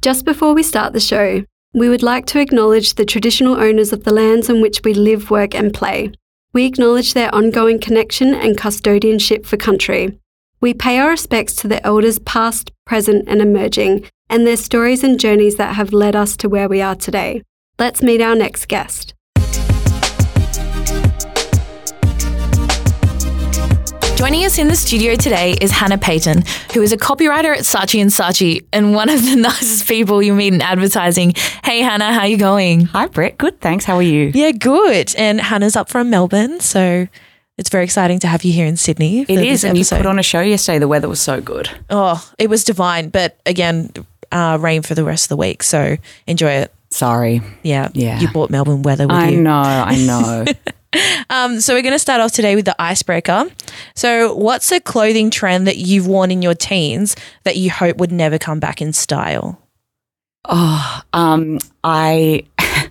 Just before we start the show, we would like to acknowledge the traditional owners of the lands on which we live, work, and play. We acknowledge their ongoing connection and custodianship for country. We pay our respects to the elders past, present, and emerging, and their stories and journeys that have led us to where we are today. Let's meet our next guest. Joining us in the studio today is Hannah Payton, who is a copywriter at Saatchi and Saatchi and one of the nicest people you meet in advertising. Hey Hannah, how are you going? Hi Brett, good thanks. How are you? Yeah, good. And Hannah's up from Melbourne, so it's very exciting to have you here in Sydney. It is, and episode. you put on a show yesterday. The weather was so good. Oh, it was divine. But again, uh, rain for the rest of the week, so enjoy it. Sorry. Yeah, yeah. You bought Melbourne weather with I you. I know, I know. Um, so we're going to start off today with the icebreaker. So, what's a clothing trend that you've worn in your teens that you hope would never come back in style? Oh, um, I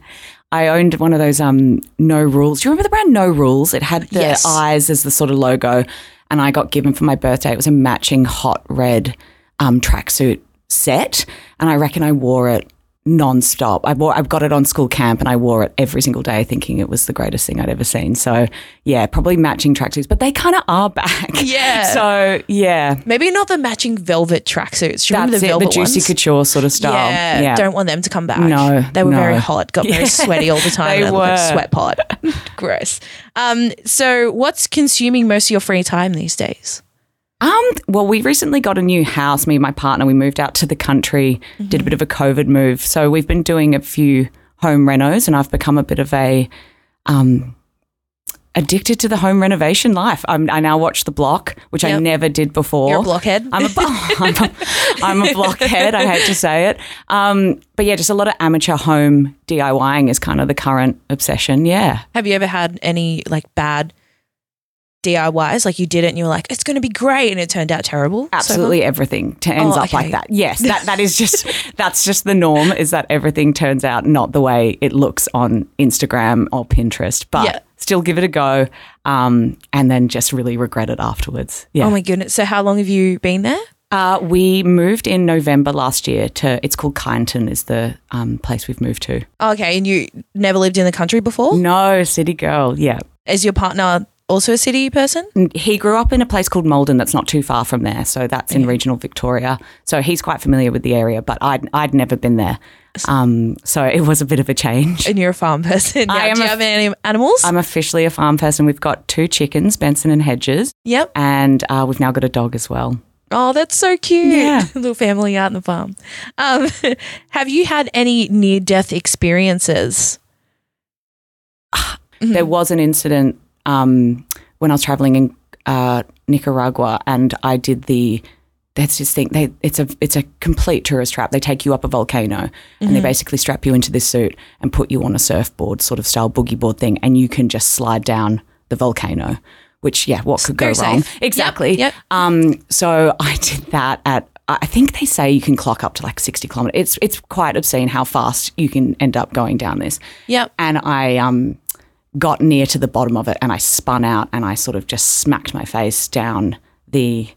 I owned one of those um no rules. Do you remember the brand No Rules? It had the yes. eyes as the sort of logo, and I got given for my birthday. It was a matching hot red um tracksuit set, and I reckon I wore it nonstop. I wore, I've got it on school camp and I wore it every single day thinking it was the greatest thing I'd ever seen. So yeah, probably matching tracksuits, but they kind of are back. Yeah. So yeah. Maybe not the matching velvet tracksuits. That's remember the velvet the juicy ones? couture sort of style. Yeah, yeah. Don't want them to come back. No. They were no. very hot, got very sweaty all the time. they were. Like sweat pot. Gross. Um, so what's consuming most of your free time these days? Um, well, we recently got a new house. Me and my partner, we moved out to the country, mm-hmm. did a bit of a COVID move. So we've been doing a few home renos, and I've become a bit of a um, addicted to the home renovation life. I'm, i now watch The Block, which yep. I never did before. You're a blockhead. I'm a, I'm a, I'm a blockhead. I hate to say it. Um, but yeah, just a lot of amateur home DIYing is kind of the current obsession. Yeah. Have you ever had any like bad DIYs? Like you did it and you were like, it's going to be great. And it turned out terrible. Absolutely so everything t- ends oh, up okay. like that. Yes. That, that is just, that's just the norm is that everything turns out not the way it looks on Instagram or Pinterest, but yeah. still give it a go. Um, and then just really regret it afterwards. Yeah. Oh my goodness. So how long have you been there? Uh, we moved in November last year to, it's called Kyneton is the um, place we've moved to. okay. And you never lived in the country before? No, city girl. Yeah. Is your partner also a city person? He grew up in a place called Maldon that's not too far from there. So that's in regional Victoria. So he's quite familiar with the area, but I'd, I'd never been there. Um, so it was a bit of a change. And you're a farm person. I am Do you a, have any animals? I'm officially a farm person. We've got two chickens, Benson and Hedges. Yep. And uh, we've now got a dog as well. Oh, that's so cute. Yeah. little family out on the farm. Um, have you had any near death experiences? There was an incident um, when I was traveling in uh, Nicaragua, and I did the. That's just thing. They, it's a it's a complete tourist trap. They take you up a volcano mm-hmm. and they mm-hmm. basically strap you into this suit and put you on a surfboard, sort of style boogie board thing, and you can just slide down the volcano. Which, yeah, what could go wrong? Exactly. Yep. yep. Um, so I did that at I think they say you can clock up to like 60 kilometers. It's it's quite obscene how fast you can end up going down this. Yep. And I um got near to the bottom of it and I spun out and I sort of just smacked my face down the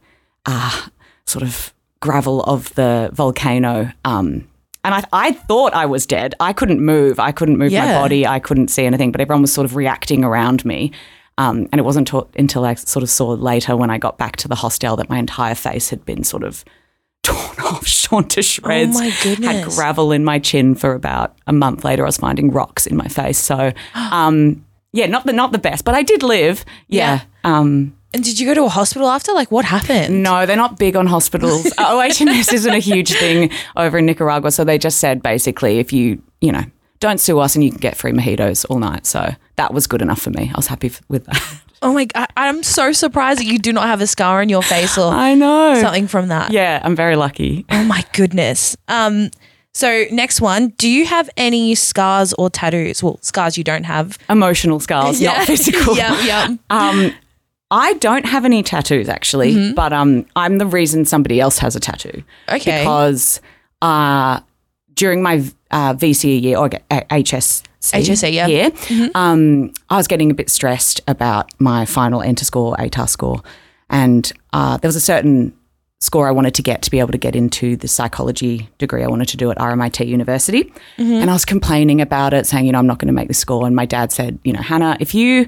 uh, sort of gravel of the volcano. Um, and I, I thought I was dead. I couldn't move. I couldn't move yeah. my body. I couldn't see anything, but everyone was sort of reacting around me. Um, and it wasn't t- until I sort of saw later when I got back to the hostel that my entire face had been sort of torn off, shorn to shreds. Oh my goodness. Had gravel in my chin for about a month later. I was finding rocks in my face. So, um, yeah, not the not the best, but I did live. Yeah. yeah. Um, and did you go to a hospital after? Like, what happened? No, they're not big on hospitals. OHS isn't a huge thing over in Nicaragua, so they just said basically, if you you know don't sue us and you can get free mojitos all night. So that was good enough for me. I was happy with that. Oh my god, I'm so surprised that you do not have a scar on your face or I know something from that. Yeah, I'm very lucky. Oh my goodness. Um so next one, do you have any scars or tattoos? Well, scars you don't have. Emotional scars, yeah. not physical. yeah, yeah. Um, I don't have any tattoos actually, mm-hmm. but um, I'm the reason somebody else has a tattoo. Okay. Because uh, during my uh, VCE year or HSC, HSC yeah. year, mm-hmm. um, I was getting a bit stressed about my final ENTER score, ATAR score, and uh, there was a certain score I wanted to get to be able to get into the psychology degree I wanted to do at RMIT University. And I was complaining about it, saying, you know, I'm not going to make the score. And my dad said, you know, Hannah, if you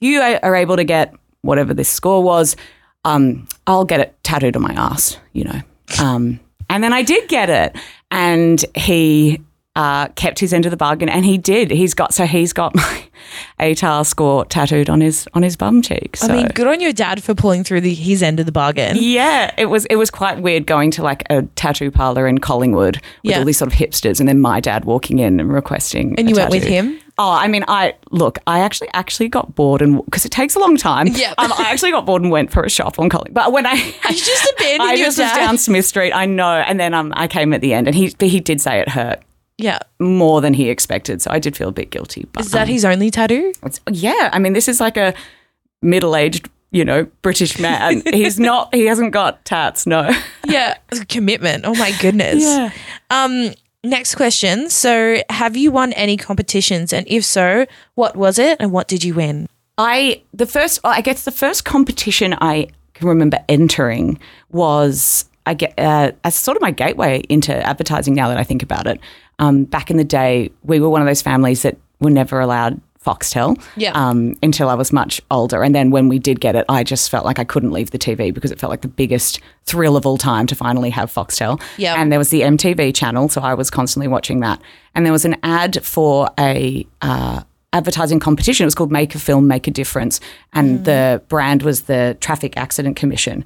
you are able to get whatever this score was, um, I'll get it tattooed on my ass, you know. Um, and then I did get it, and he uh, kept his end of the bargain, and he did. He's got so he's got my ATAR score tattooed on his on his bum cheek. So. I mean, good on your dad for pulling through the, his end of the bargain. Yeah, it was it was quite weird going to like a tattoo parlor in Collingwood with Yeah. all these sort of hipsters, and then my dad walking in and requesting. And a you went with him? Oh, I mean, I look. I actually actually got bored and because it takes a long time. Yeah. um, I actually got bored and went for a shop on Collingwood. But when I You just abandoned I your just was dad. down Smith Street. I know, and then um, I came at the end, and he he did say it hurt Yeah. more than he expected, so I did feel a bit guilty. But Is that um, his only tattoo? yeah, I mean, this is like a middle-aged, you know, British man. He's not. He hasn't got tats. No. Yeah. Commitment. Oh my goodness. Yeah. Um, next question. So, have you won any competitions? And if so, what was it and what did you win? I the first I guess the first competition I can remember entering was I get uh, as sort of my gateway into advertising. Now that I think about it, um, back in the day, we were one of those families that were never allowed Foxtel. Yeah. Um, until I was much older, and then when we did get it, I just felt like I couldn't leave the TV because it felt like the biggest thrill of all time to finally have Foxtel. Yeah. And there was the MTV channel, so I was constantly watching that. And there was an ad for a uh, advertising competition. It was called Make a Film, Make a Difference, and the brand was the Traffic Accident Commission.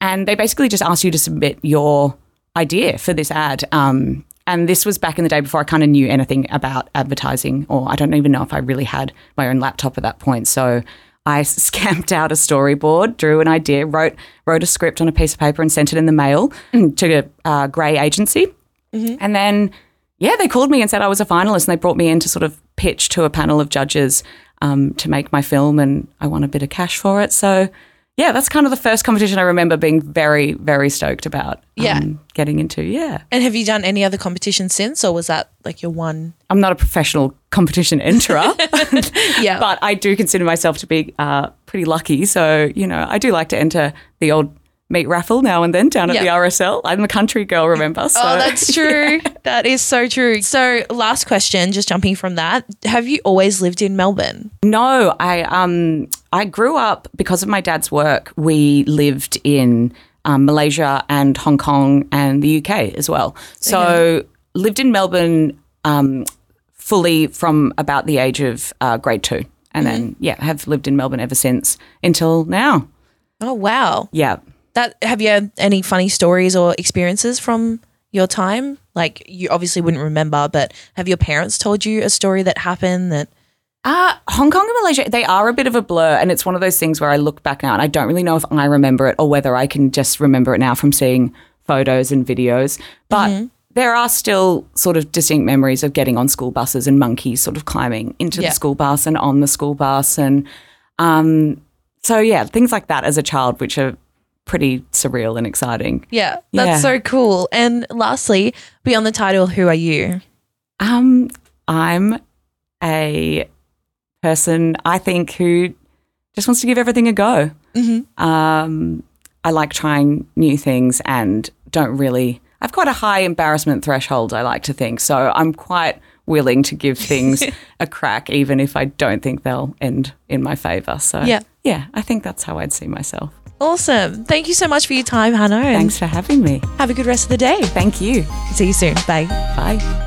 And they basically just asked you to submit your idea for this ad. Um, and this was back in the day before I kind of knew anything about advertising, or I don't even know if I really had my own laptop at that point. So I scamped out a storyboard, drew an idea, wrote wrote a script on a piece of paper, and sent it in the mail to a uh, grey agency. And then, yeah, they called me and said I was a finalist, and they brought me in to sort of pitch to a panel of judges um, to make my film, and I won a bit of cash for it. So, yeah, that's kind of the first competition I remember being very, very stoked about. um, Yeah. getting into. Yeah, And have you done any other competitions since, or was that like your one? I'm not a professional competition enterer, Yeah. but I do consider myself to be uh, pretty lucky. So, you know, I do like to enter the old meat raffle now and then down at Yeah. the RSL. I'm a country girl, remember? So, Oh, that's true. That is so true. So, last question, just jumping from that. Have you always lived in Melbourne? No, I um I grew up because of my dad's work. We lived in um, Malaysia and Hong Kong and the UK as well. So lived in Melbourne um, fully from about the age of uh, grade two, and then yeah, have lived in Melbourne ever since until now. Oh, wow. Yeah. That have you had any funny stories or experiences from your time? Like you obviously wouldn't remember, but have your parents told you a story that happened that Uh, Hong Kong and Malaysia, they are a bit of a blur. And it's one of those things where I look back now and I don't really know if I remember it or whether I can just remember it now from seeing photos and videos. But there are still sort of distinct memories of getting on school buses and monkeys sort of climbing into Yeah. the school bus and on the school bus. And um, so, yeah, things like that as a child, which are pretty surreal and exciting. Yeah, that's Yeah. so cool. And lastly, beyond the title, who are you? Um, I'm a person I think who just wants to give everything a go. Um, I like trying new things and don't really. I've got a high embarrassment threshold. I like to think so. I'm quite willing to give things a crack, even if I don't think they'll end in my favor. So Yeah. yeah, I think that's how I'd see myself. Awesome. Thank you so much for your time, Hannah. Thanks for having me. have a good rest of the day. Thank you. See you soon. Bye. Bye.